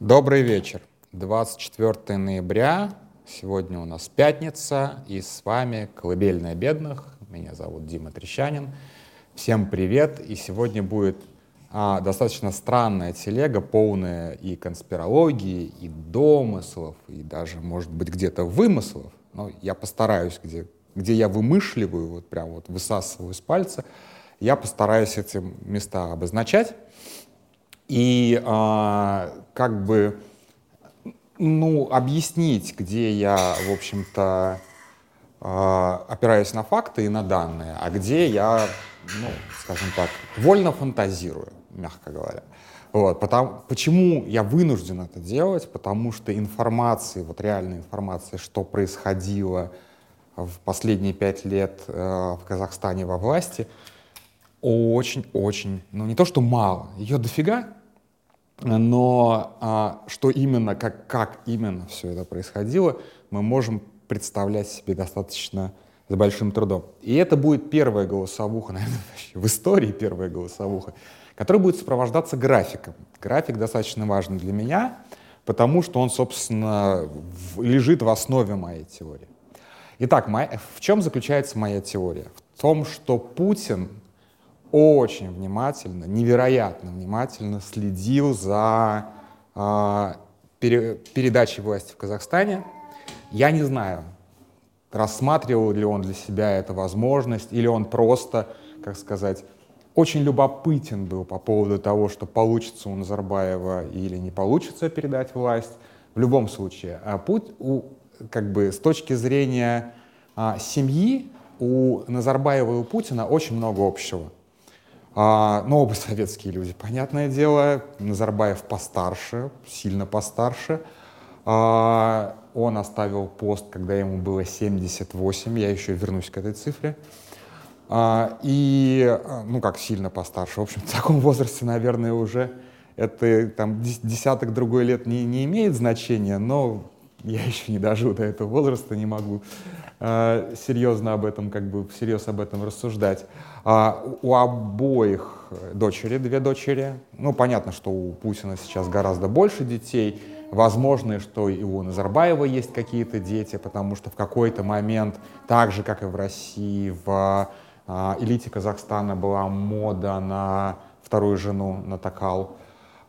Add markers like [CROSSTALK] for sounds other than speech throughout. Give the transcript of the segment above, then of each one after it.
Добрый вечер. 24 ноября. Сегодня у нас пятница, и с вами «Колыбельная бедных». Меня зовут Дима Трещанин. Всем привет. И сегодня будет а, достаточно странная телега, полная и конспирологии, и домыслов, и даже, может быть, где-то вымыслов. Но я постараюсь, где, где я вымышливаю, вот прям вот высасываю с пальца, я постараюсь эти места обозначать. И а, как бы ну, объяснить, где я, в общем-то, а, опираюсь на факты и на данные, а где я, ну, скажем так, вольно фантазирую, мягко говоря. Вот, потому, почему я вынужден это делать? Потому что информации, вот реальной информации, что происходило в последние пять лет э, в Казахстане во власти, очень-очень, ну не то что мало, ее дофига, но а, что именно, как, как именно все это происходило, мы можем представлять себе достаточно с большим трудом. И это будет первая голосовуха, [LAUGHS] наверное, в истории первая голосовуха, которая будет сопровождаться графиком. График достаточно важен для меня, потому что он, собственно, в, лежит в основе моей теории. Итак, моя, в чем заключается моя теория? В том, что Путин очень внимательно, невероятно внимательно следил за э, пере, передачей власти в Казахстане. Я не знаю, рассматривал ли он для себя эту возможность, или он просто, как сказать, очень любопытен был по поводу того, что получится у Назарбаева или не получится передать власть. В любом случае, а путь у, как бы с точки зрения а, семьи у Назарбаева и у Путина очень много общего. А, но оба советские люди, понятное дело. Назарбаев постарше, сильно постарше. А, он оставил пост, когда ему было 78, я еще вернусь к этой цифре. А, и, ну как сильно постарше, в общем, в таком возрасте, наверное, уже это там десяток другой лет не, не имеет значения, но я еще не дожил до этого возраста, не могу серьезно об этом, как бы всерьез об этом рассуждать. А у обоих дочери, две дочери. Ну, понятно, что у Путина сейчас гораздо больше детей. Возможно, что и у Назарбаева есть какие-то дети, потому что в какой-то момент, так же, как и в России, в а, элите Казахстана была мода на вторую жену, на Такал.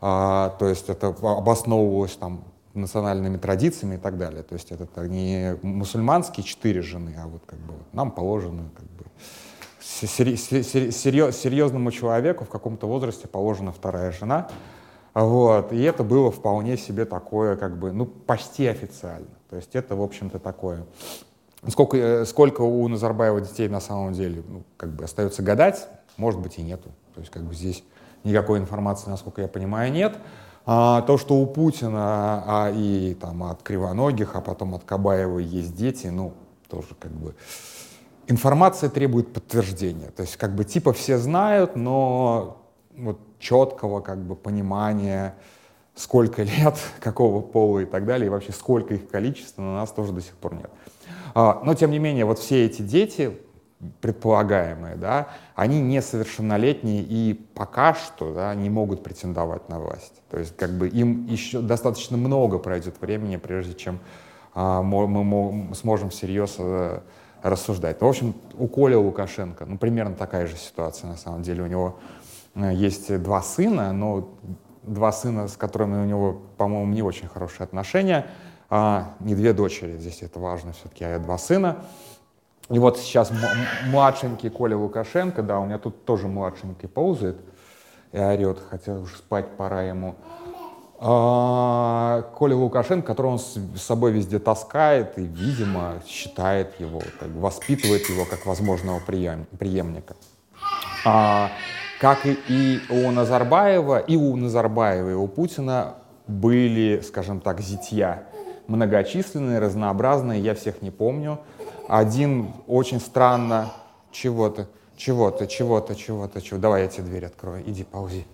А, то есть это обосновывалось там национальными традициями и так далее. То есть это не мусульманские четыре жены, а вот как бы нам положено как бы серьезному человеку в каком-то возрасте положена вторая жена. Вот. И это было вполне себе такое, как бы, ну, почти официально. То есть это, в общем-то, такое. Сколько, э, сколько у Назарбаева детей на самом деле, ну, как бы остается гадать, может быть и нету. То есть как бы здесь никакой информации, насколько я понимаю, нет. А, то, что у Путина а, и там, от Кривоногих, а потом от Кабаева есть дети, ну, тоже как бы информация требует подтверждения. То есть как бы типа все знают, но вот четкого как бы понимания, сколько лет, [LAUGHS] какого пола и так далее, и вообще сколько их количество, на нас тоже до сих пор нет. А, но тем не менее, вот все эти дети, предполагаемые, да, они несовершеннолетние и пока что да, не могут претендовать на власть. То есть как бы им еще достаточно много пройдет времени, прежде чем а, мы, мы сможем всерьез а, рассуждать. В общем, у Коли Лукашенко, ну, примерно такая же ситуация на самом деле. У него э, есть два сына, но два сына, с которыми у него, по-моему, не очень хорошие отношения, а не две дочери, здесь это важно все-таки, а два сына. И вот сейчас младшенький Коля Лукашенко, да, у меня тут тоже младшенький ползает и орет, хотя уже спать пора ему. А, Коля Лукашенко, которого он с собой везде таскает и, видимо, считает его, бы воспитывает его как возможного преемника. А, как и, и у Назарбаева, и у Назарбаева, и у Путина были, скажем так, зятья многочисленные, разнообразные, я всех не помню. Один очень странно чего-то, чего-то, чего-то, чего-то, чего. Давай я тебе дверь открою, иди, паузи.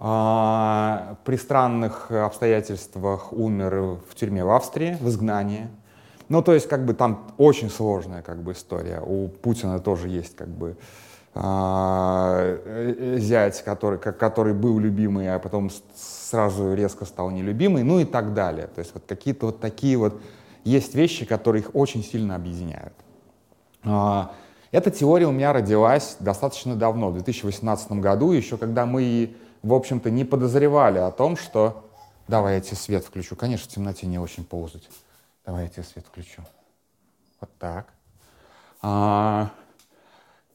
А, при странных обстоятельствах умер в тюрьме в Австрии, в изгнании. Ну, то есть, как бы там очень сложная как бы история. У Путина тоже есть как бы зять, который, который был любимый, а потом сразу резко стал нелюбимый, ну и так далее. То есть вот какие-то вот такие вот есть вещи, которые их очень сильно объединяют. А, эта теория у меня родилась достаточно давно, в 2018 году, еще когда мы, в общем-то, не подозревали о том, что... Давай я тебе свет включу. Конечно, в темноте не очень ползать. Давай я тебе свет включу. Вот так.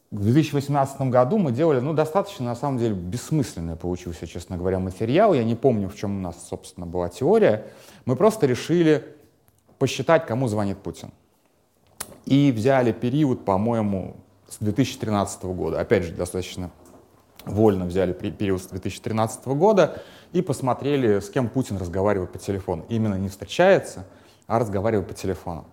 В 2018 году мы делали, ну, достаточно, на самом деле, бессмысленный получился, честно говоря, материал. Я не помню, в чем у нас, собственно, была теория. Мы просто решили посчитать, кому звонит Путин. И взяли период, по-моему, с 2013 года. Опять же, достаточно вольно взяли период с 2013 года и посмотрели, с кем Путин разговаривает по телефону. Именно не встречается, а разговаривает по телефону.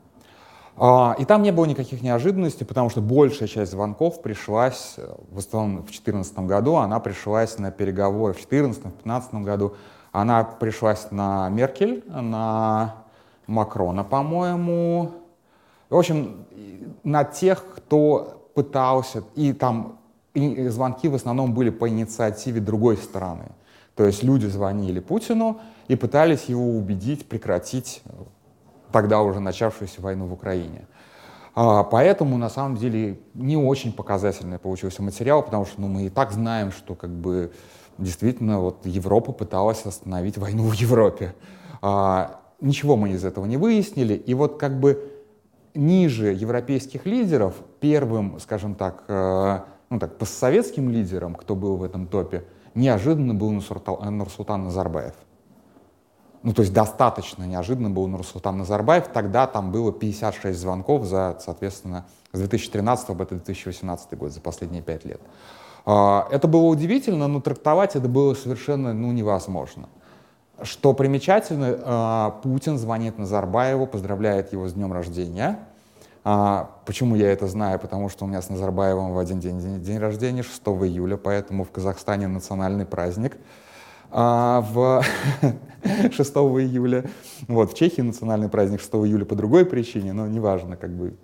А, и там не было никаких неожиданностей, потому что большая часть звонков пришлась, э, в основном в 2014 году, она пришлась на переговоры в 2014-2015 году, она пришлась на Меркель, на Макрона, по-моему. В общем, на тех, кто пытался, и там и звонки в основном были по инициативе другой стороны. То есть люди звонили Путину и пытались его убедить прекратить тогда уже начавшуюся войну в Украине. А, поэтому, на самом деле, не очень показательный получился материал, потому что ну, мы и так знаем, что как бы действительно вот Европа пыталась остановить войну в Европе. А, ничего мы из этого не выяснили. И вот как бы ниже европейских лидеров, первым, скажем так, э, ну так, постсоветским лидером, кто был в этом топе, неожиданно был Нурсултан Назарбаев ну, то есть достаточно неожиданно был Нурсултан Назарбаев. Тогда там было 56 звонков за, соответственно, с 2013 по 2018 год, за последние пять лет. А, это было удивительно, но трактовать это было совершенно ну, невозможно. Что примечательно, а, Путин звонит Назарбаеву, поздравляет его с днем рождения. А, почему я это знаю? Потому что у меня с Назарбаевым в один день день рождения, 6 июля, поэтому в Казахстане национальный праздник а, в [LAUGHS] 6 июля. Вот, в Чехии национальный праздник 6 июля по другой причине, но неважно, как бы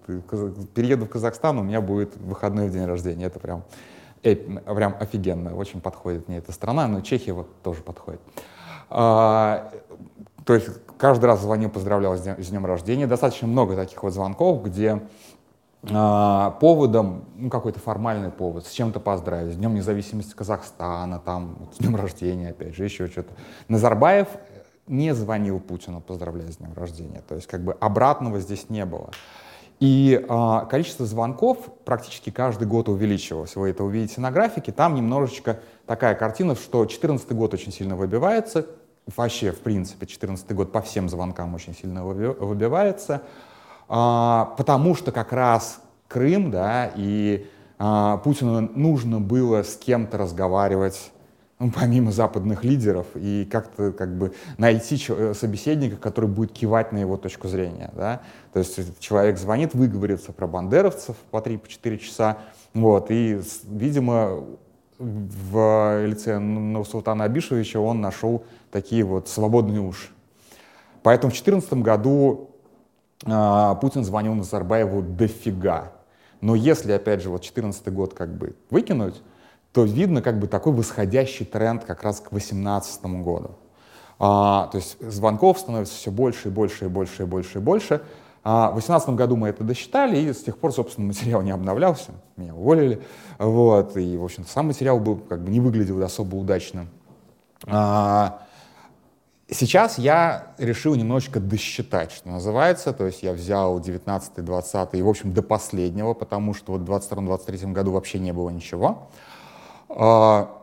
перееду в Казахстан, у меня будет выходной в день рождения. Это прям, прям офигенно, очень подходит мне эта страна, но Чехия вот тоже подходит. А, то есть каждый раз звонил, поздравлял с днем, с днем рождения. Достаточно много таких вот звонков, где поводом, ну, какой-то формальный повод, с чем-то поздравить, с Днем независимости Казахстана, там, с днем рождения, опять же, еще что-то. Назарбаев не звонил Путину, поздравляя с днем рождения, то есть как бы обратного здесь не было. И э, количество звонков практически каждый год увеличивалось. Вы это увидите на графике. Там немножечко такая картина, что 2014 год очень сильно выбивается. Вообще, в принципе, 2014 год по всем звонкам очень сильно выбивается. А, потому что как раз Крым, да, и а, Путину нужно было с кем-то разговаривать, ну, помимо западных лидеров, и как-то как бы найти э, собеседника, который будет кивать на его точку зрения. Да? То есть человек звонит, выговорится про бандеровцев по 3-4 часа, вот, и, видимо, в лице Нурсултана Абишевича он нашел такие вот свободные уши. Поэтому в 2014 году Путин звонил Назарбаеву дофига. Но если, опять же, вот 2014 год как бы выкинуть, то видно как бы такой восходящий тренд как раз к 2018 году. А, то есть звонков становится все больше и больше и больше и больше и больше. А, в 2018 году мы это досчитали, и с тех пор, собственно, материал не обновлялся, меня уволили. Вот, и, в общем-то, сам материал был, как бы не выглядел особо удачным. А, Сейчас я решил немножечко досчитать, что называется, то есть я взял 19 20 и, в общем, до последнего, потому что вот в 22-23 году вообще не было ничего. А,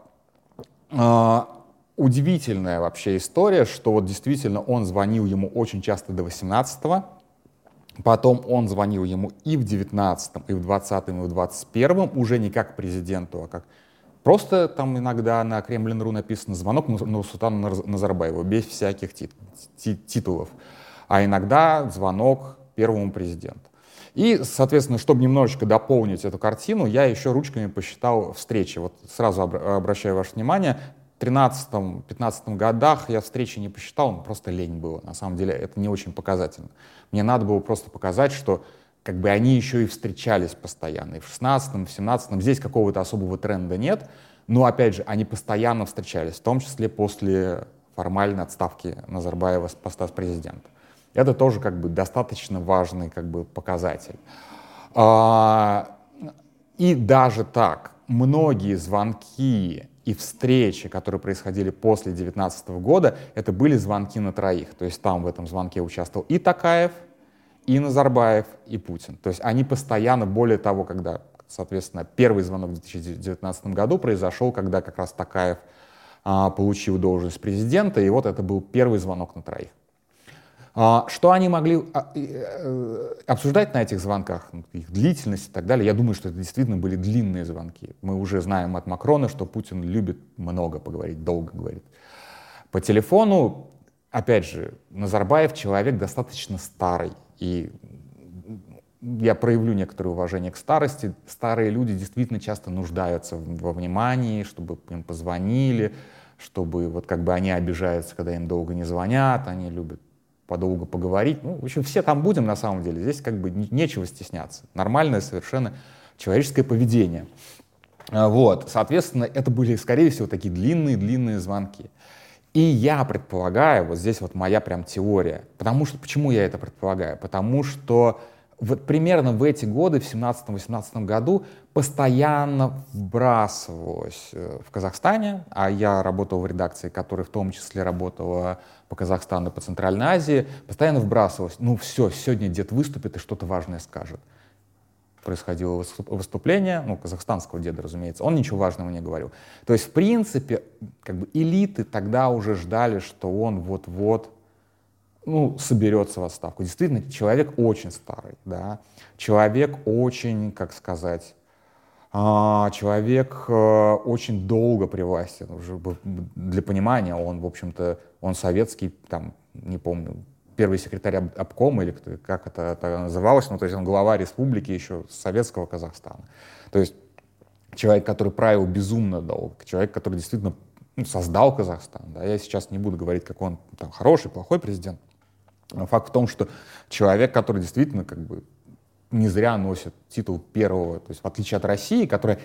а, удивительная вообще история, что вот действительно он звонил ему очень часто до 18 Потом он звонил ему и в 19 и в 20 и в 21 уже не как президенту, а как Просто там иногда на Кремлин.ру написано звонок Нурсултану Назарбаеву, без всяких тит титулов. А иногда звонок первому президенту. И, соответственно, чтобы немножечко дополнить эту картину, я еще ручками посчитал встречи. Вот сразу обращаю ваше внимание, в 13-15 годах я встречи не посчитал, просто лень было. На самом деле это не очень показательно. Мне надо было просто показать, что как бы они еще и встречались постоянно. И в 16-м, в 17-м здесь какого-то особого тренда нет, но, опять же, они постоянно встречались, в том числе после формальной отставки Назарбаева с поста президента. Это тоже как бы достаточно важный как бы показатель. А, и даже так, многие звонки и встречи, которые происходили после 2019 года, это были звонки на троих. То есть там в этом звонке участвовал и Такаев, и Назарбаев, и Путин. То есть они постоянно, более того, когда, соответственно, первый звонок в 2019 году произошел, когда как раз Такаев а, получил должность президента, и вот это был первый звонок на троих. А, что они могли а, э, обсуждать на этих звонках, ну, их длительность и так далее, я думаю, что это действительно были длинные звонки. Мы уже знаем от Макрона, что Путин любит много поговорить, долго говорит. По телефону, опять же, Назарбаев человек достаточно старый, и я проявлю некоторое уважение к старости. Старые люди действительно часто нуждаются во внимании, чтобы им позвонили, чтобы вот как бы они обижаются, когда им долго не звонят, они любят подолго поговорить. Ну, в общем, все там будем на самом деле. Здесь как бы нечего стесняться. Нормальное совершенно человеческое поведение. А, вот, соответственно, это были, скорее всего, такие длинные-длинные звонки. И я предполагаю, вот здесь вот моя прям теория, потому что, почему я это предполагаю? Потому что вот примерно в эти годы, в 17-18 году, постоянно вбрасывалось э, в Казахстане, а я работал в редакции, которая в том числе работала по Казахстану, по Центральной Азии, постоянно вбрасывалось, ну все, сегодня дед выступит и что-то важное скажет. Происходило выступление, ну, казахстанского деда, разумеется, он ничего важного не говорил. То есть, в принципе, как бы элиты тогда уже ждали, что он вот-вот ну, соберется в отставку. Действительно, человек очень старый, да, человек очень, как сказать, а, человек э, очень долго при власти. Для понимания, он, в общем-то, он советский, там, не помню, первый секретарь обкома или как это, это называлось, ну, то есть он глава республики еще советского Казахстана. То есть человек, который правил безумно долго, человек, который действительно ну, создал Казахстан. Да. Я сейчас не буду говорить, как он там, хороший, плохой президент, Факт в том, что человек, который действительно как бы не зря носит титул первого, то есть в отличие от России, которая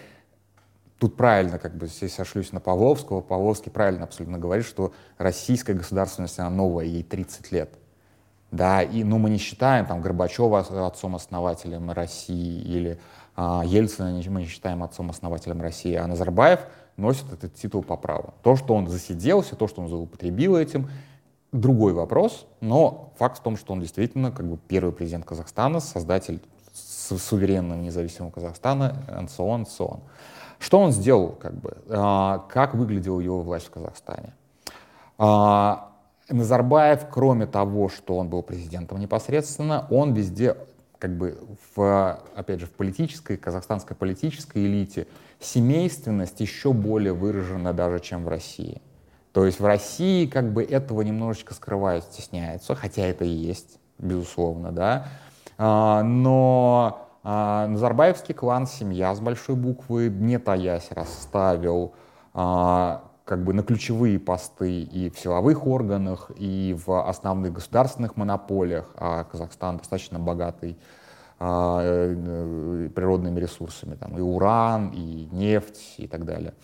тут правильно, как бы здесь сошлюсь на Павловского, Павловский правильно абсолютно говорит, что российская государственность, она новая, ей 30 лет. Да, и, ну, мы не считаем там Горбачева отцом-основателем России или а, Ельцина мы не считаем отцом-основателем России, а Назарбаев носит этот титул по праву. То, что он засиделся, то, что он злоупотребил этим, другой вопрос, но факт в том, что он действительно как бы первый президент Казахстана, создатель суверенного независимого Казахстана, НСОН, СОН. Что он сделал, как бы, а, как выглядела его власть в Казахстане? А, Назарбаев, кроме того, что он был президентом непосредственно, он везде, как бы, в, опять же, в политической, казахстанской политической элите семейственность еще более выражена даже, чем в России. То есть в России как бы этого немножечко скрывают, стесняются, хотя это и есть, безусловно, да. А, но а, Назарбаевский клан, семья с большой буквы, не таясь, расставил а, как бы на ключевые посты и в силовых органах, и в основных государственных монополиях, а Казахстан достаточно богатый э, природными ресурсами, там и уран, и нефть, и так далее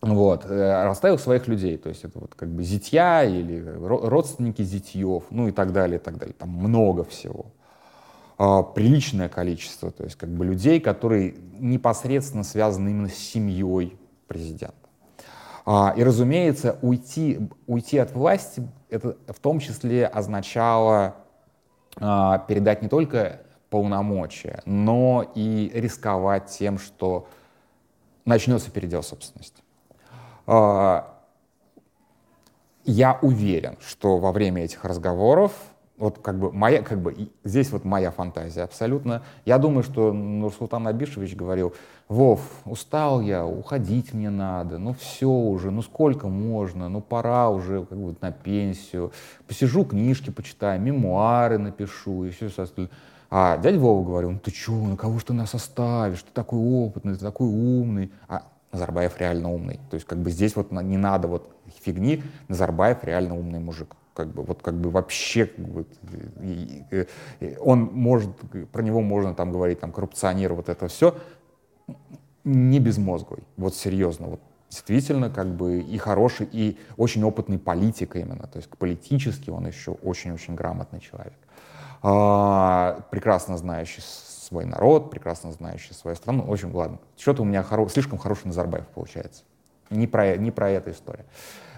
вот, э, расставил своих людей, то есть это вот как бы зятья или родственники зятьев, ну и так далее, и так далее, там много всего. А, приличное количество, то есть как бы людей, которые непосредственно связаны именно с семьей президента. А, и, разумеется, уйти, уйти от власти, это в том числе означало а, передать не только полномочия, но и рисковать тем, что начнется передел собственности. А, я уверен, что во время этих разговоров, вот как бы моя, как бы здесь вот моя фантазия абсолютно. Я думаю, что Нурсултан Абишевич говорил, Вов, устал я, уходить мне надо, ну все уже, ну сколько можно, ну пора уже как бы на пенсию, посижу книжки почитаю, мемуары напишу и все остальное. А дядя Вова говорил, ну ты что, на кого ж ты нас оставишь, ты такой опытный, ты такой умный. А Назарбаев реально умный. То есть как бы здесь вот не надо вот фигни, Назарбаев реально умный мужик. Как бы, вот как бы вообще, как бы, и, и, он может, про него можно там говорить, там, коррупционер, вот это все, не безмозглый, вот серьезно, вот действительно как бы и хороший, и очень опытный политик именно, то есть политически он еще очень-очень грамотный человек, а, прекрасно знающий свой народ, прекрасно знающий свою страну. В общем, ладно, что-то у меня хоро... слишком хороший Назарбаев получается. Не про, не про эту историю.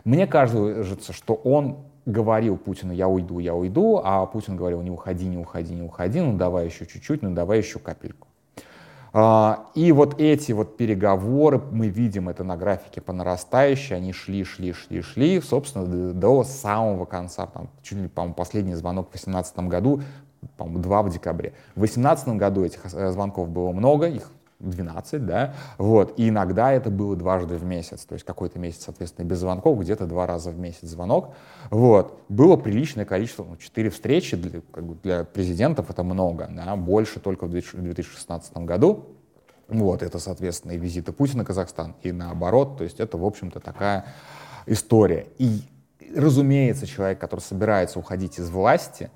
Мне кажется, что он говорил Путину, я уйду, я уйду, а Путин говорил, не уходи, не уходи, не уходи, ну давай еще чуть-чуть, ну давай еще капельку. А, и вот эти вот переговоры, мы видим это на графике по нарастающей, они шли, шли, шли, шли, собственно, до самого конца, там, чуть ли, по-моему, последний звонок в 2018 году, по-моему, два в декабре. В 2018 году этих э, звонков было много, их 12, да, вот, и иногда это было дважды в месяц, то есть какой-то месяц, соответственно, без звонков, где-то два раза в месяц звонок, вот, было приличное количество, ну, 4 встречи для, как бы для президентов это много, да, больше только в 2016 году, вот, это, соответственно, и визиты Путина в Казахстан, и наоборот, то есть это, в общем-то, такая история. И, разумеется, человек, который собирается уходить из власти,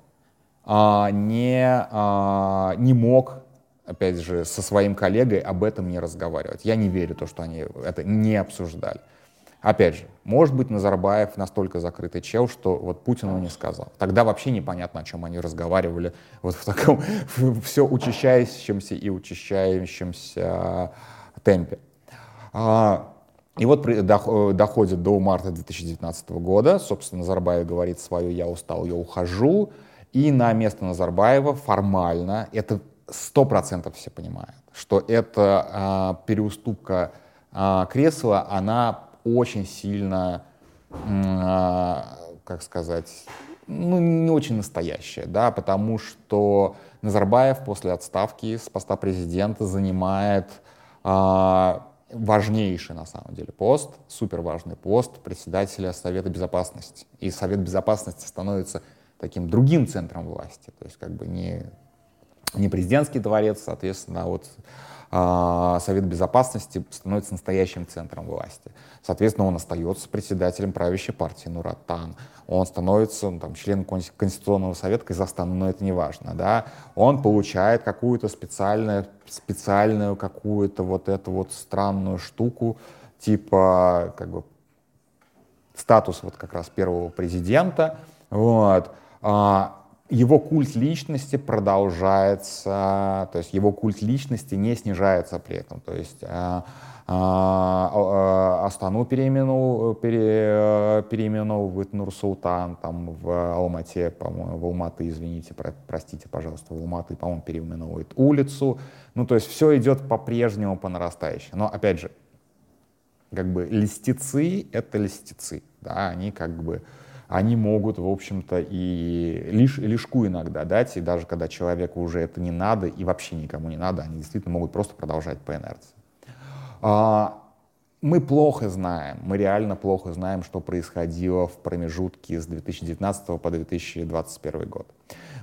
а, не, а, не мог опять же, со своим коллегой об этом не разговаривать. Я не верю то, что они это не обсуждали. Опять же, может быть, Назарбаев настолько закрытый чел, что вот Путину не сказал. Тогда вообще непонятно, о чем они разговаривали вот в таком [LAUGHS] все учащающемся и учащающемся темпе. А, и вот доходит до марта 2019 года, собственно, Назарбаев говорит свое «я устал, я ухожу», и на место Назарбаева формально, это сто процентов все понимают, что эта а, переуступка а, кресла, она очень сильно, а, как сказать, ну, не очень настоящая, да, потому что Назарбаев после отставки с поста президента занимает а, важнейший, на самом деле, пост, супер важный пост председателя Совета Безопасности. И Совет Безопасности становится таким другим центром власти, то есть как бы не не президентский дворец, соответственно, вот а, Совет Безопасности становится настоящим центром власти. Соответственно, он остается председателем правящей партии Нуратан. Он становится ну, там, членом Конституционного совета Казахстана, но это не важно. Да? Он получает какую-то специальную, специальную какую-то вот эту вот странную штуку, типа как бы статус вот как раз первого президента. Вот. А, его культ личности продолжается, то есть его культ личности не снижается при этом. То есть а, а, а, Астану переименовывают, пере, переименовывают Нур-Султан, там в Алмате, по-моему, в Алматы, извините, про, простите, пожалуйста, в Алматы, по-моему, переименовывают улицу. Ну, то есть все идет по-прежнему по нарастающей. Но, опять же, как бы листицы — это листицы, да, они как бы они могут, в общем-то, и лишь, лишку иногда дать, и даже когда человеку уже это не надо, и вообще никому не надо, они действительно могут просто продолжать по инерции. А, мы плохо знаем, мы реально плохо знаем, что происходило в промежутке с 2019 по 2021 год.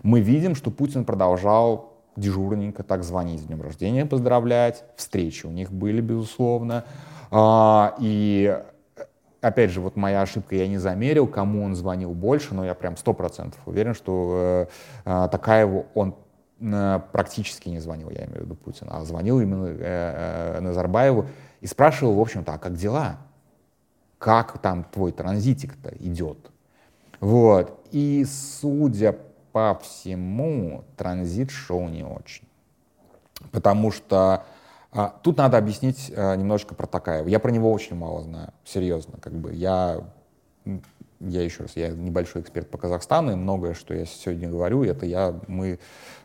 Мы видим, что Путин продолжал дежурненько так звонить с днем рождения, поздравлять, встречи у них были, безусловно, а, и опять же, вот моя ошибка, я не замерил, кому он звонил больше, но я прям сто процентов уверен, что э, э, Такаеву он э, практически не звонил, я имею в виду Путин, а звонил именно э, э, Назарбаеву и спрашивал, в общем-то, а как дела? Как там твой транзитик-то идет? Вот. И судя по всему, транзит шел не очень. Потому что а, тут надо объяснить а, немножечко про Такаева. Я про него очень мало знаю, серьезно. Как бы я, я еще раз, я небольшой эксперт по Казахстану, и многое, что я сегодня говорю, это я, мы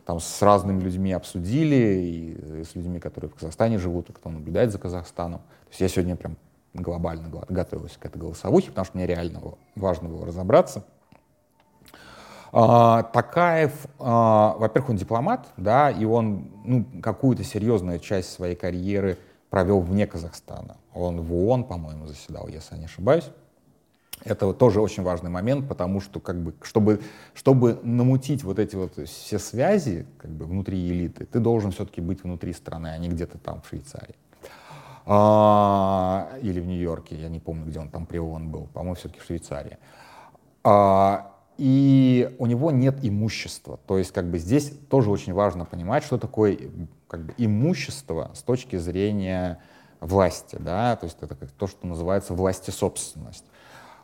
там с разными людьми обсудили, и с людьми, которые в Казахстане живут, и кто наблюдает за Казахстаном. То есть я сегодня прям глобально готовился к этой голосовухе, потому что мне реально важно было разобраться — Такаев, а, во-первых, он дипломат, да, и он ну, какую-то серьезную часть своей карьеры провел вне Казахстана. Он в ООН, по-моему, заседал, если я не ошибаюсь. Это тоже очень важный момент, потому что, как бы, чтобы, чтобы намутить вот эти вот все связи как бы, внутри элиты, ты должен все-таки быть внутри страны, а не где-то там в Швейцарии. А, или в Нью-Йорке, я не помню, где он там при ООН был, по-моему, все-таки в Швейцарии. А, и у него нет имущества. То есть как бы здесь тоже очень важно понимать, что такое как бы, имущество с точки зрения власти. Да? То есть это как то, что называется власти собственность.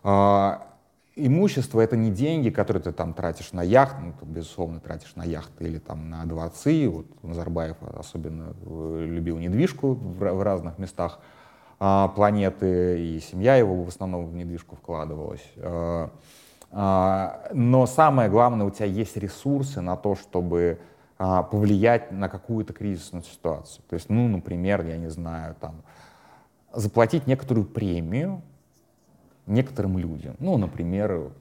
А, имущество — это не деньги, которые ты там тратишь на яхты, ну, ты, безусловно, тратишь на яхты или там на дворцы. Вот Назарбаев особенно э, любил недвижку в, в разных местах а, планеты, и семья его в основном в недвижку вкладывалась. А, но самое главное, у тебя есть ресурсы на то, чтобы а, повлиять на какую-то кризисную ситуацию. То есть, ну, например, я не знаю, там, заплатить некоторую премию некоторым людям. Ну, например,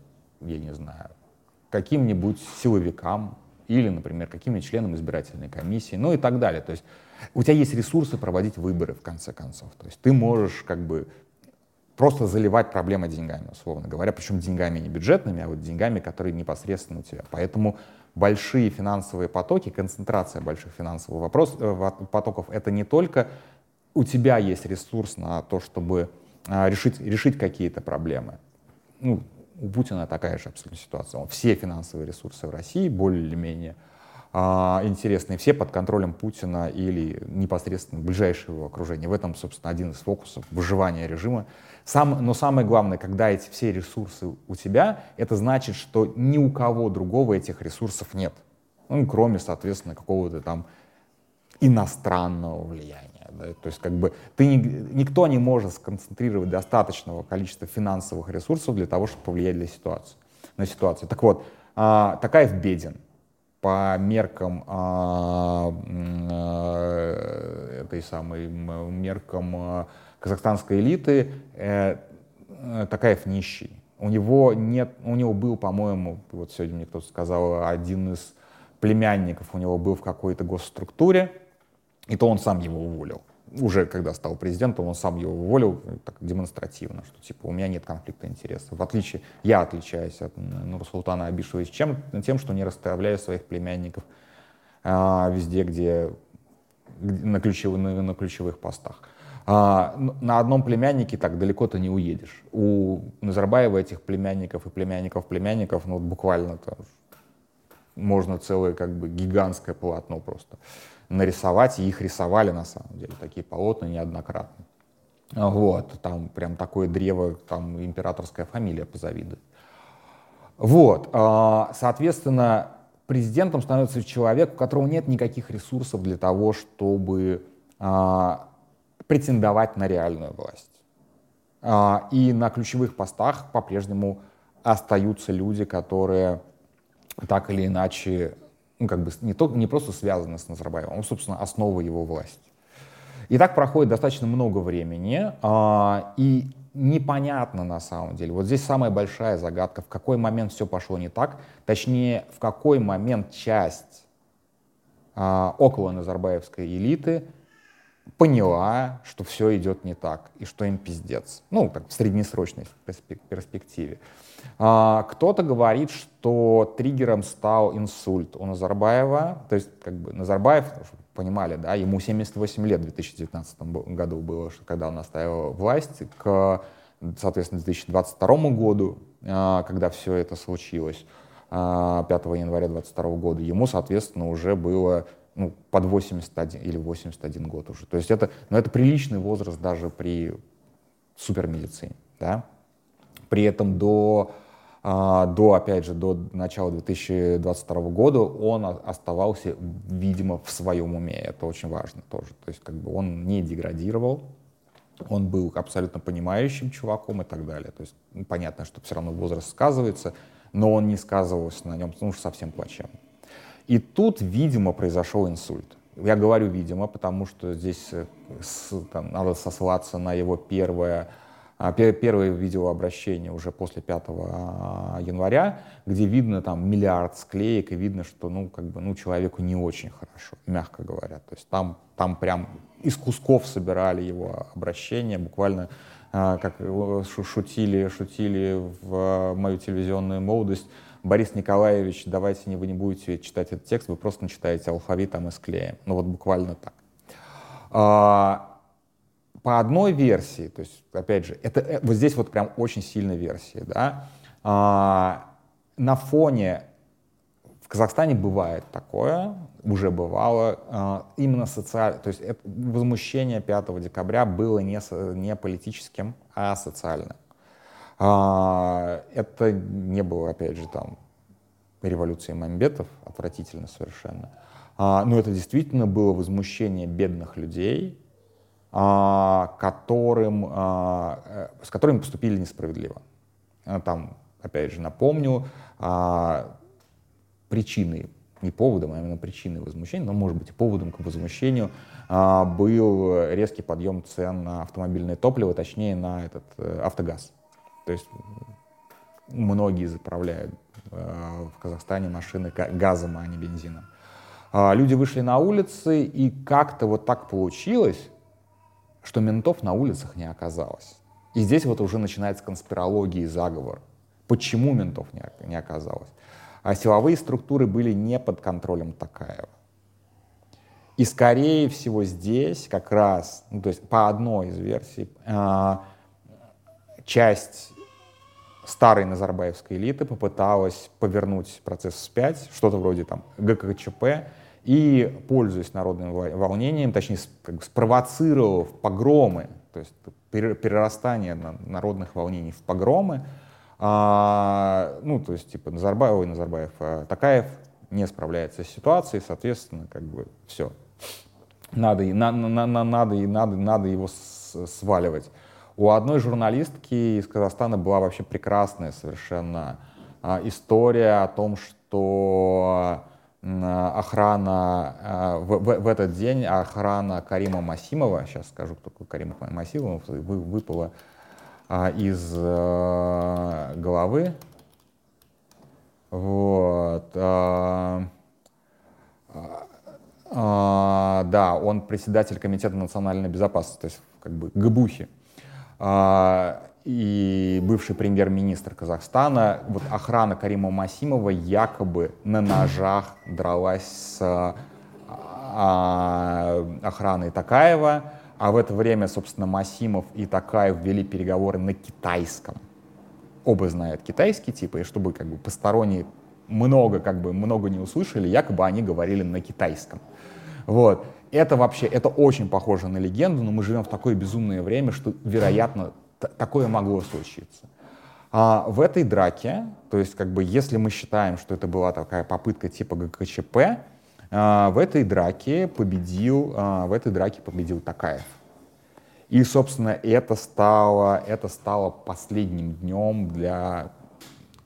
я не знаю, каким-нибудь силовикам или, например, каким-нибудь членам избирательной комиссии, ну и так далее. То есть у тебя есть ресурсы проводить выборы, в конце концов. То есть ты можешь как бы просто заливать проблемы деньгами, условно говоря, причем деньгами не бюджетными, а вот деньгами, которые непосредственно у тебя. Поэтому большие финансовые потоки, концентрация больших финансовых вопрос, э, потоков — это не только у тебя есть ресурс на то, чтобы а, решить, решить какие-то проблемы. Ну, у Путина такая же абсолютно ситуация. Все финансовые ресурсы в России более или менее а, интересные, все под контролем Путина или непосредственно ближайшего его окружения. В этом, собственно, один из фокусов выживания режима. Сам, но самое главное, когда эти все ресурсы у тебя, это значит, что ни у кого другого этих ресурсов нет. Ну, кроме, соответственно, какого-то там иностранного влияния. Да? То есть как бы ты никто не может сконцентрировать достаточного количества финансовых ресурсов для того, чтобы повлиять для ситуации, на ситуацию. Так вот, а, Такаев беден по меркам а, а, этой самой меркам а, казахстанской элиты э, Такаев нищий. У него нет, у него был, по-моему, вот сегодня мне кто-то сказал, один из племянников у него был в какой-то госструктуре, и то он сам его уволил. Уже когда стал президентом, он сам его уволил так, демонстративно, что типа у меня нет конфликта интересов. В отличие, я отличаюсь от Нурсултана Абишевича чем, тем, что не расставляю своих племянников а, везде, где на, ключевых, на, на ключевых постах. А, на одном племяннике так далеко ты не уедешь. У Назарбаева этих племянников и племянников племянников, ну буквально там можно целое как бы гигантское полотно просто нарисовать, и их рисовали на самом деле, такие полотна неоднократно. Вот, там прям такое древо, там императорская фамилия позавидует. Вот, а, соответственно, президентом становится человек, у которого нет никаких ресурсов для того, чтобы а, претендовать на реальную власть. А, и на ключевых постах по-прежнему остаются люди, которые так или иначе ну, как бы не, то, не просто связано с Назарбаевым, он, собственно, основа его власти. И так проходит достаточно много времени, а, и непонятно на самом деле. Вот здесь самая большая загадка, в какой момент все пошло не так, точнее, в какой момент часть а, около Назарбаевской элиты поняла, что все идет не так, и что им пиздец. Ну, так, в среднесрочной перспективе. А, кто-то говорит, что триггером стал инсульт у Назарбаева. То есть, как бы, Назарбаев, понимали, да, ему 78 лет в 2019 году было, когда он оставил власть, к, соответственно, 2022 году, а, когда все это случилось, 5 а, января 2022 года, ему, соответственно, уже было ну, под 81 или 81 год уже. То есть это, ну, это приличный возраст даже при супермедицине. Да? При этом до, а, до, опять же, до начала 2022 года он оставался, видимо, в своем уме. Это очень важно тоже. То есть как бы он не деградировал, он был абсолютно понимающим чуваком и так далее. То есть ну, понятно, что все равно возраст сказывается, но он не сказывался на нем, ну, совсем плачевно. И тут, видимо, произошел инсульт. Я говорю «видимо», потому что здесь э, там, надо сослаться на его первое, а, первое видеообращение уже после 5 а, января, где видно там миллиард склеек, и видно, что ну, как бы, ну, человеку не очень хорошо, мягко говоря. То есть там, там прям из кусков собирали его обращение, буквально а, как шутили, шутили в мою телевизионную молодость, Борис Николаевич, давайте не, вы не будете читать этот текст, вы просто начитаете алфавит, а мы склеим. Ну вот буквально так. А, по одной версии, то есть, опять же, это, э, вот здесь вот прям очень сильная версия, да, а, на фоне в Казахстане бывает такое, уже бывало, а, именно социально, то есть это, возмущение 5 декабря было не, не политическим, а социальным. А, это не было, опять же, там, революции мамбетов, отвратительно совершенно. А, но это действительно было возмущение бедных людей, которым, э, с которыми поступили несправедливо. Там, опять же, напомню, причины не поводом, а именно причиной возмущения, но, может быть, и поводом к возмущению а, был резкий подъем цен на автомобильное топливо, точнее, на этот э, автогаз. То есть многие заправляют э, в Казахстане машины газом, а не бензином. А, люди вышли на улицы, и как-то вот так получилось, что ментов на улицах не оказалось. И здесь вот уже начинается конспирология и заговор. Почему ментов не, оказалось? а силовые структуры были не под контролем Такаева. И скорее всего здесь как раз, ну, то есть по одной из версий, э, часть старой назарбаевской элиты попыталась повернуть процесс вспять, что-то вроде там ГКЧП, и, пользуясь народным волнением, точнее, как бы спровоцировав погромы, то есть перерастание народных волнений в погромы, а, ну, то есть, типа, Назарбаев, ой, Назарбаев, а Такаев не справляется с ситуацией, соответственно, как бы все. Надо, на, на, на, надо, надо, надо его сваливать. У одной журналистки из Казахстана была вообще прекрасная совершенно а, история о том, что охрана а, в, в, в этот день охрана Карима Масимова, сейчас скажу, кто такой Карим Масимов, вы, выпала а, из а, головы. Вот. Да, он председатель Комитета национальной безопасности, то есть как бы ГБУХи. А, и бывший премьер-министр Казахстана, вот охрана Карима Масимова якобы на ножах дралась с а, охраной Такаева, а в это время, собственно, Масимов и Такаев вели переговоры на китайском. Оба знают китайский типа, и чтобы как бы посторонние много, как бы, много не услышали, якобы они говорили на китайском. Вот. Это вообще, это очень похоже на легенду, но мы живем в такое безумное время, что, вероятно, такое могло случиться. А в этой драке, то есть, как бы, если мы считаем, что это была такая попытка типа ГКЧП, а, в этой драке победил, а, в этой драке победил Такаев. И, собственно, это стало, это стало последним днем для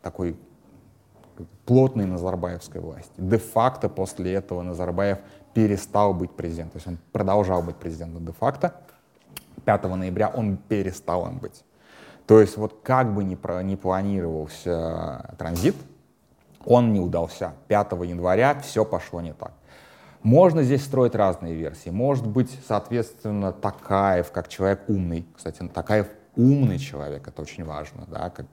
такой плотной назарбаевской власти. Де-факто после этого Назарбаев перестал быть президентом. То есть он продолжал быть президентом де-факто. 5 ноября он перестал им быть. То есть вот как бы ни, про, ни планировался транзит, он не удался. 5 января все пошло не так. Можно здесь строить разные версии. Может быть, соответственно, Такаев, как человек умный. Кстати, Такаев умный человек, это очень важно. Да? Как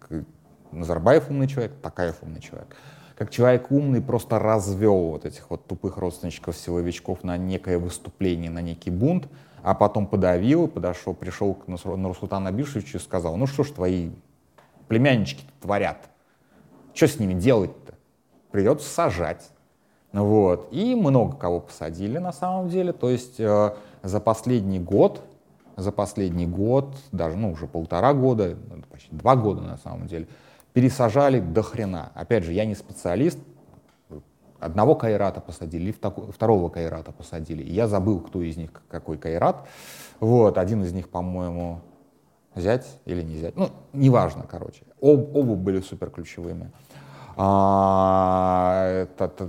Назарбаев умный человек, Такаев умный человек. Как человек умный просто развел вот этих вот тупых родственничков-силовичков на некое выступление, на некий бунт, а потом подавил, подошел, пришел к Нурсултану Абишевичу и сказал, ну что ж твои племяннички творят? Что с ними делать-то? Придется сажать. Вот. И много кого посадили на самом деле. То есть э, за последний год, за последний год, даже ну, уже полтора года, почти два года на самом деле, пересажали до хрена. Опять же, я не специалист, одного кайрата посадили, второго кайрата посадили. Я забыл, кто из них какой кайрат. Вот, один из них, по-моему, взять или не взять. Ну, неважно, короче. Об, оба были супер ключевыми а,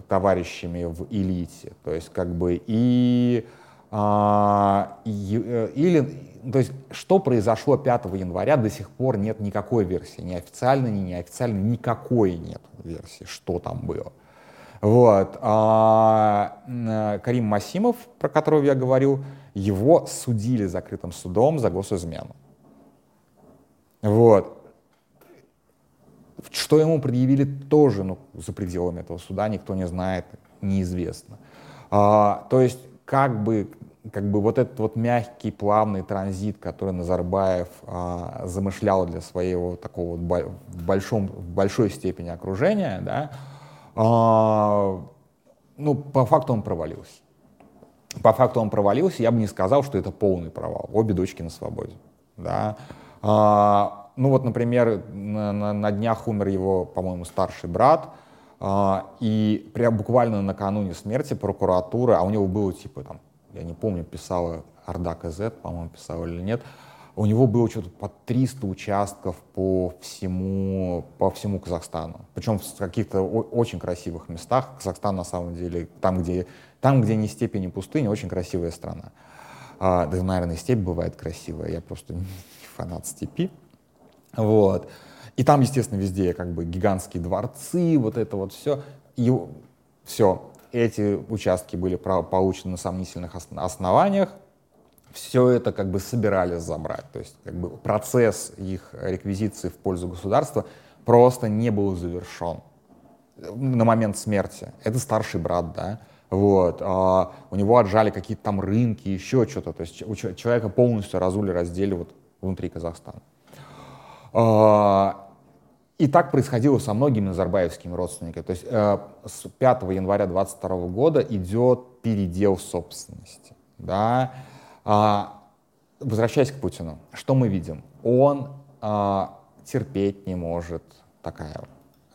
товарищами в элите. То есть как бы и, или то есть что произошло 5 января до сих пор нет никакой версии, ни официальной, ни неофициальной, никакой нет версии, что там было. Вот. А, э, Карим Масимов, про которого я говорил, его судили закрытым судом за госизмену. Вот. Что ему предъявили, тоже ну, за пределами этого суда никто не знает, неизвестно. А, то есть как бы как бы вот этот вот мягкий, плавный транзит, который Назарбаев а, замышлял для своего такого вот большом, в большой степени окружения, да, а, ну, по факту он провалился. По факту он провалился, я бы не сказал, что это полный провал. Обе дочки на свободе. Да. А, ну вот, например, на, на, на днях умер его, по-моему, старший брат, а, и прям буквально накануне смерти прокуратура, а у него было типа там, я не помню, писала Орда КЗ, по-моему, писала или нет, у него было что-то по 300 участков по всему, по всему Казахстану. Причем в каких-то очень красивых местах. Казахстан, на самом деле, там, где, там, где не степень, не пустыня, очень красивая страна. А, да, наверное, степь бывает красивая. Я просто не фанат степи. Вот. И там, естественно, везде как бы гигантские дворцы, вот это вот все. И все, эти участки были получены на сомнительных основаниях, все это как бы собирались забрать. То есть как бы процесс их реквизиции в пользу государства просто не был завершен на момент смерти. Это старший брат, да, вот, а, у него отжали какие-то там рынки, еще что-то, то есть у человека полностью разули, раздели вот внутри Казахстана. А, и так происходило со многими назарбаевскими родственниками. То есть э, с 5 января 22 года идет передел собственности. Да? А, возвращаясь к Путину, что мы видим? Он а, терпеть не может такая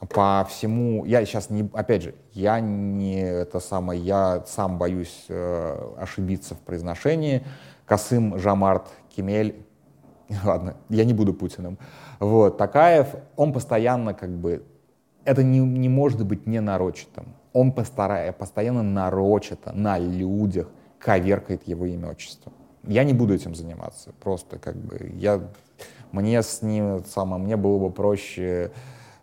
по всему, я сейчас не, опять же, я не это самое, я сам боюсь э, ошибиться в произношении. Касым Жамарт Кемель, [LAUGHS] ладно, я не буду Путиным. Вот, Такаев, он постоянно как бы, это не, не может быть не нарочитым. Он постарая, постоянно нарочито на людях коверкает его имя, отчество. Я не буду этим заниматься, просто как бы я, мне с ним, самое, мне было бы проще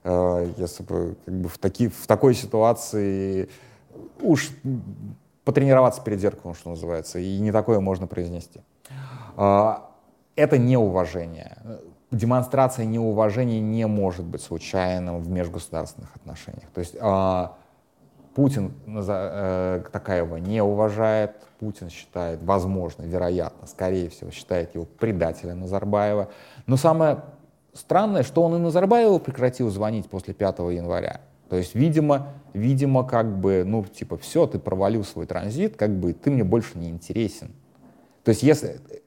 Э, если бы как бы в, таки, в такой ситуации уж потренироваться перед зеркалом, что называется, и не такое можно произнести. Э, это неуважение. Демонстрация неуважения не может быть случайным в межгосударственных отношениях. То есть э, Путин Такаева не уважает, Путин считает, возможно, вероятно, скорее всего, считает его предателем Назарбаева. Но самое странное, что он и Назарбаеву прекратил звонить после 5 января. То есть, видимо, видимо, как бы, ну, типа, все, ты провалил свой транзит, как бы, ты мне больше не интересен. То есть, если э,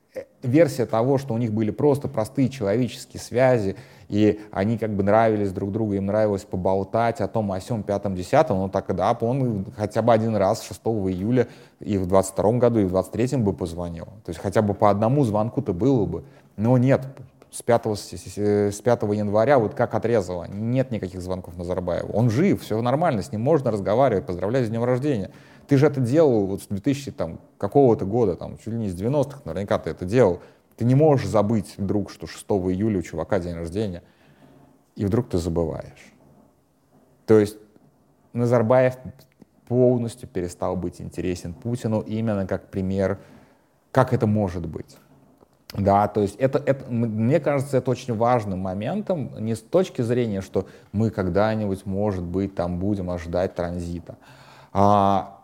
версия того, что у них были просто простые человеческие связи, и они как бы нравились друг другу, им нравилось поболтать о том, о сем, пятом, десятом, ну так да, он хотя бы один раз 6 июля и в 22 году, и в 23 бы позвонил. То есть хотя бы по одному звонку-то было бы. Но нет, с 5, с 5 января вот как отрезало. Нет никаких звонков Назарбаеву. Он жив, все нормально, с ним можно разговаривать, поздравлять с днем рождения. Ты же это делал вот с 2000 там, какого-то года, там, чуть ли не с 90-х, наверняка ты это делал. Ты не можешь забыть вдруг, что 6 июля у чувака день рождения, и вдруг ты забываешь. То есть Назарбаев полностью перестал быть интересен Путину именно как пример, как это может быть. Да, то есть это, это, мне кажется, это очень важным моментом, не с точки зрения, что мы когда-нибудь, может быть, там будем ожидать транзита. А,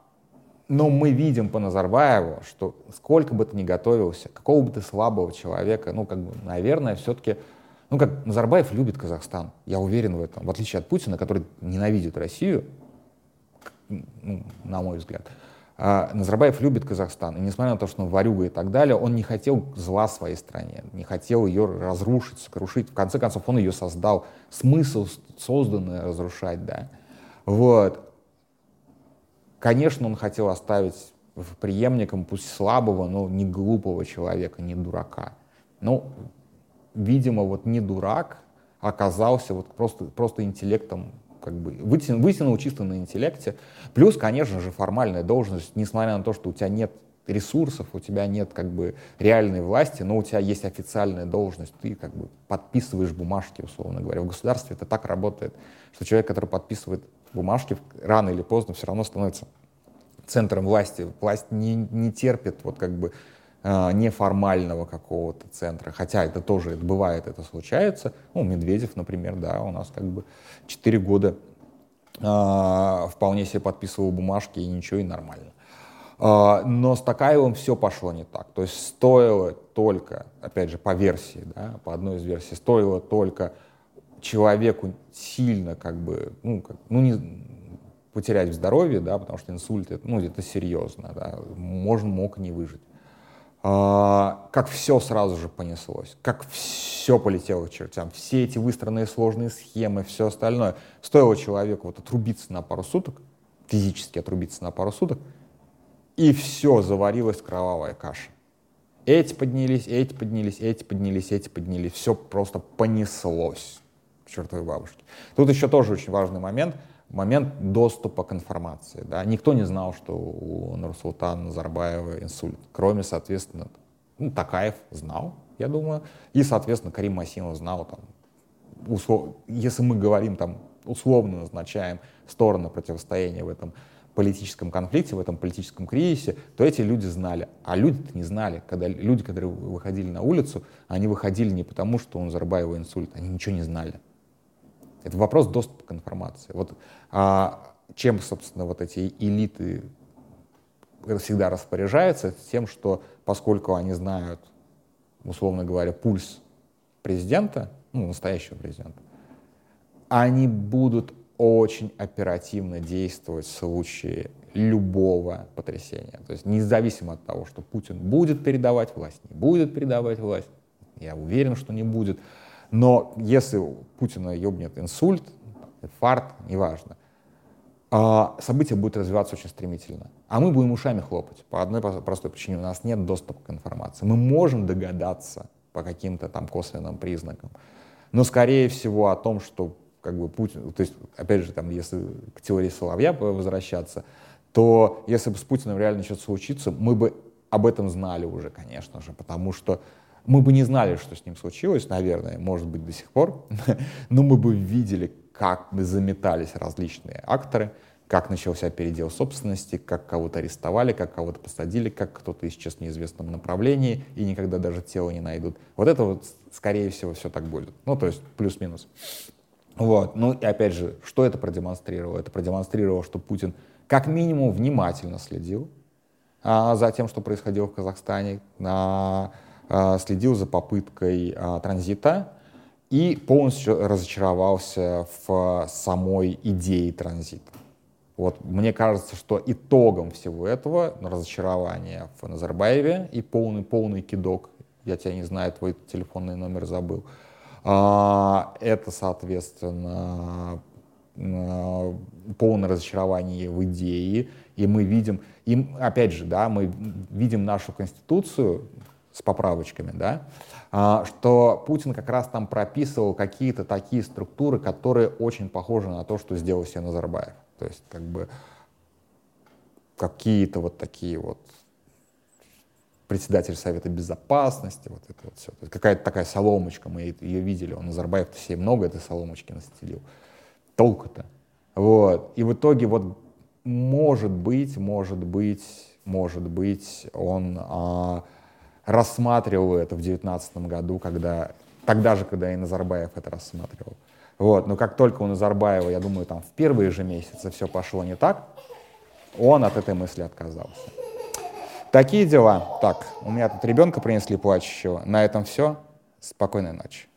но мы видим по Назарбаеву, что сколько бы ты ни готовился, какого бы ты слабого человека, ну, как бы, наверное, все-таки, ну, как Назарбаев любит Казахстан, я уверен в этом, в отличие от Путина, который ненавидит Россию, ну, на мой взгляд. А Назарбаев любит Казахстан, и несмотря на то, что он варюга и так далее, он не хотел зла своей стране, не хотел ее разрушить, сокрушить. В конце концов, он ее создал. Смысл созданный разрушать, да. Вот. Конечно, он хотел оставить преемником, пусть слабого, но не глупого человека, не дурака. Ну, видимо, вот не дурак оказался вот просто, просто интеллектом как бы вытянул, вытянул чисто на интеллекте. Плюс, конечно же, формальная должность, несмотря на то, что у тебя нет ресурсов, у тебя нет как бы реальной власти, но у тебя есть официальная должность, ты как бы подписываешь бумажки, условно говоря. В государстве это так работает, что человек, который подписывает бумажки, рано или поздно все равно становится центром власти. Власть не, не терпит вот как бы э, неформального какого-то центра, хотя это тоже это бывает, это случается. Ну, Медведев, например, да, у нас как бы 4 года э, вполне себе подписывал бумажки и ничего, и нормально. А, но с Такаевым все пошло не так. То есть стоило только, опять же, по версии, да, по одной из версий, стоило только человеку сильно как бы, ну, как, ну не, потерять в здоровье, да, потому что инсульт, это, ну, это серьезно, да, можно, мог не выжить. А, как все сразу же понеслось, как все полетело к чертям, все эти выстроенные сложные схемы, все остальное. Стоило человеку вот отрубиться на пару суток, физически отрубиться на пару суток, и все, заварилась кровавая каша. Эти поднялись, эти поднялись, эти поднялись, эти поднялись. Все просто понеслось к чертовой бабушке. Тут еще тоже очень важный момент. Момент доступа к информации. Да. Никто не знал, что у Нурсултана Назарбаева инсульт. Кроме, соответственно, ну, Такаев знал, я думаю. И, соответственно, Карим Масимов знал. Там, услов... Если мы говорим, там, условно назначаем стороны противостояния в этом политическом конфликте, в этом политическом кризисе, то эти люди знали. А люди-то не знали. Когда люди, которые выходили на улицу, они выходили не потому, что у Назарбаева инсульт, они ничего не знали. Это вопрос доступа к информации. Вот а, чем, собственно, вот эти элиты всегда распоряжаются, тем, что поскольку они знают, условно говоря, пульс президента, ну, настоящего президента, они будут очень оперативно действовать в случае любого потрясения. То есть независимо от того, что Путин будет передавать власть, не будет передавать власть, я уверен, что не будет, но если Путина ебнет инсульт, инфаркт, неважно, а события будут развиваться очень стремительно. А мы будем ушами хлопать по одной простой причине. У нас нет доступа к информации. Мы можем догадаться по каким-то там косвенным признакам. Но, скорее всего, о том, что как бы Путин, то есть, опять же, там, если к теории Соловья возвращаться, то если бы с Путиным реально что-то случится, мы бы об этом знали уже, конечно же, потому что мы бы не знали, что с ним случилось, наверное, может быть, до сих пор, [LAUGHS] но мы бы видели, как бы заметались различные акторы, как начался передел собственности, как кого-то арестовали, как кого-то посадили, как кто-то исчез в неизвестном направлении и никогда даже тело не найдут. Вот это вот, скорее всего, все так будет. Ну, то есть плюс-минус. Вот. Ну и опять же, что это продемонстрировало? Это продемонстрировало, что Путин как минимум внимательно следил а, за тем, что происходило в Казахстане, а, следил за попыткой а, транзита и полностью разочаровался в самой идее транзита. Вот мне кажется, что итогом всего этого разочарование в Назарбаеве и полный, полный кидок, я тебя не знаю, твой телефонный номер забыл, а, это, соответственно, полное разочарование в идее, и мы видим, и опять же, да, мы видим нашу конституцию с поправочками, да, а, что Путин как раз там прописывал какие-то такие структуры, которые очень похожи на то, что сделал себе Назарбаев. То есть как бы какие-то вот такие вот председатель Совета Безопасности, вот это вот все. Какая-то такая соломочка, мы ее видели, он Назарбаев-то себе много этой соломочки настелил. Толку-то. Вот. И в итоге вот может быть, может быть, может быть, он а, рассматривал это в девятнадцатом году, когда, тогда же, когда и Назарбаев это рассматривал. Вот. Но как только у Назарбаева, я думаю, там в первые же месяцы все пошло не так, он от этой мысли отказался. Такие дела. Так, у меня тут ребенка принесли плачущего. На этом все. Спокойной ночи.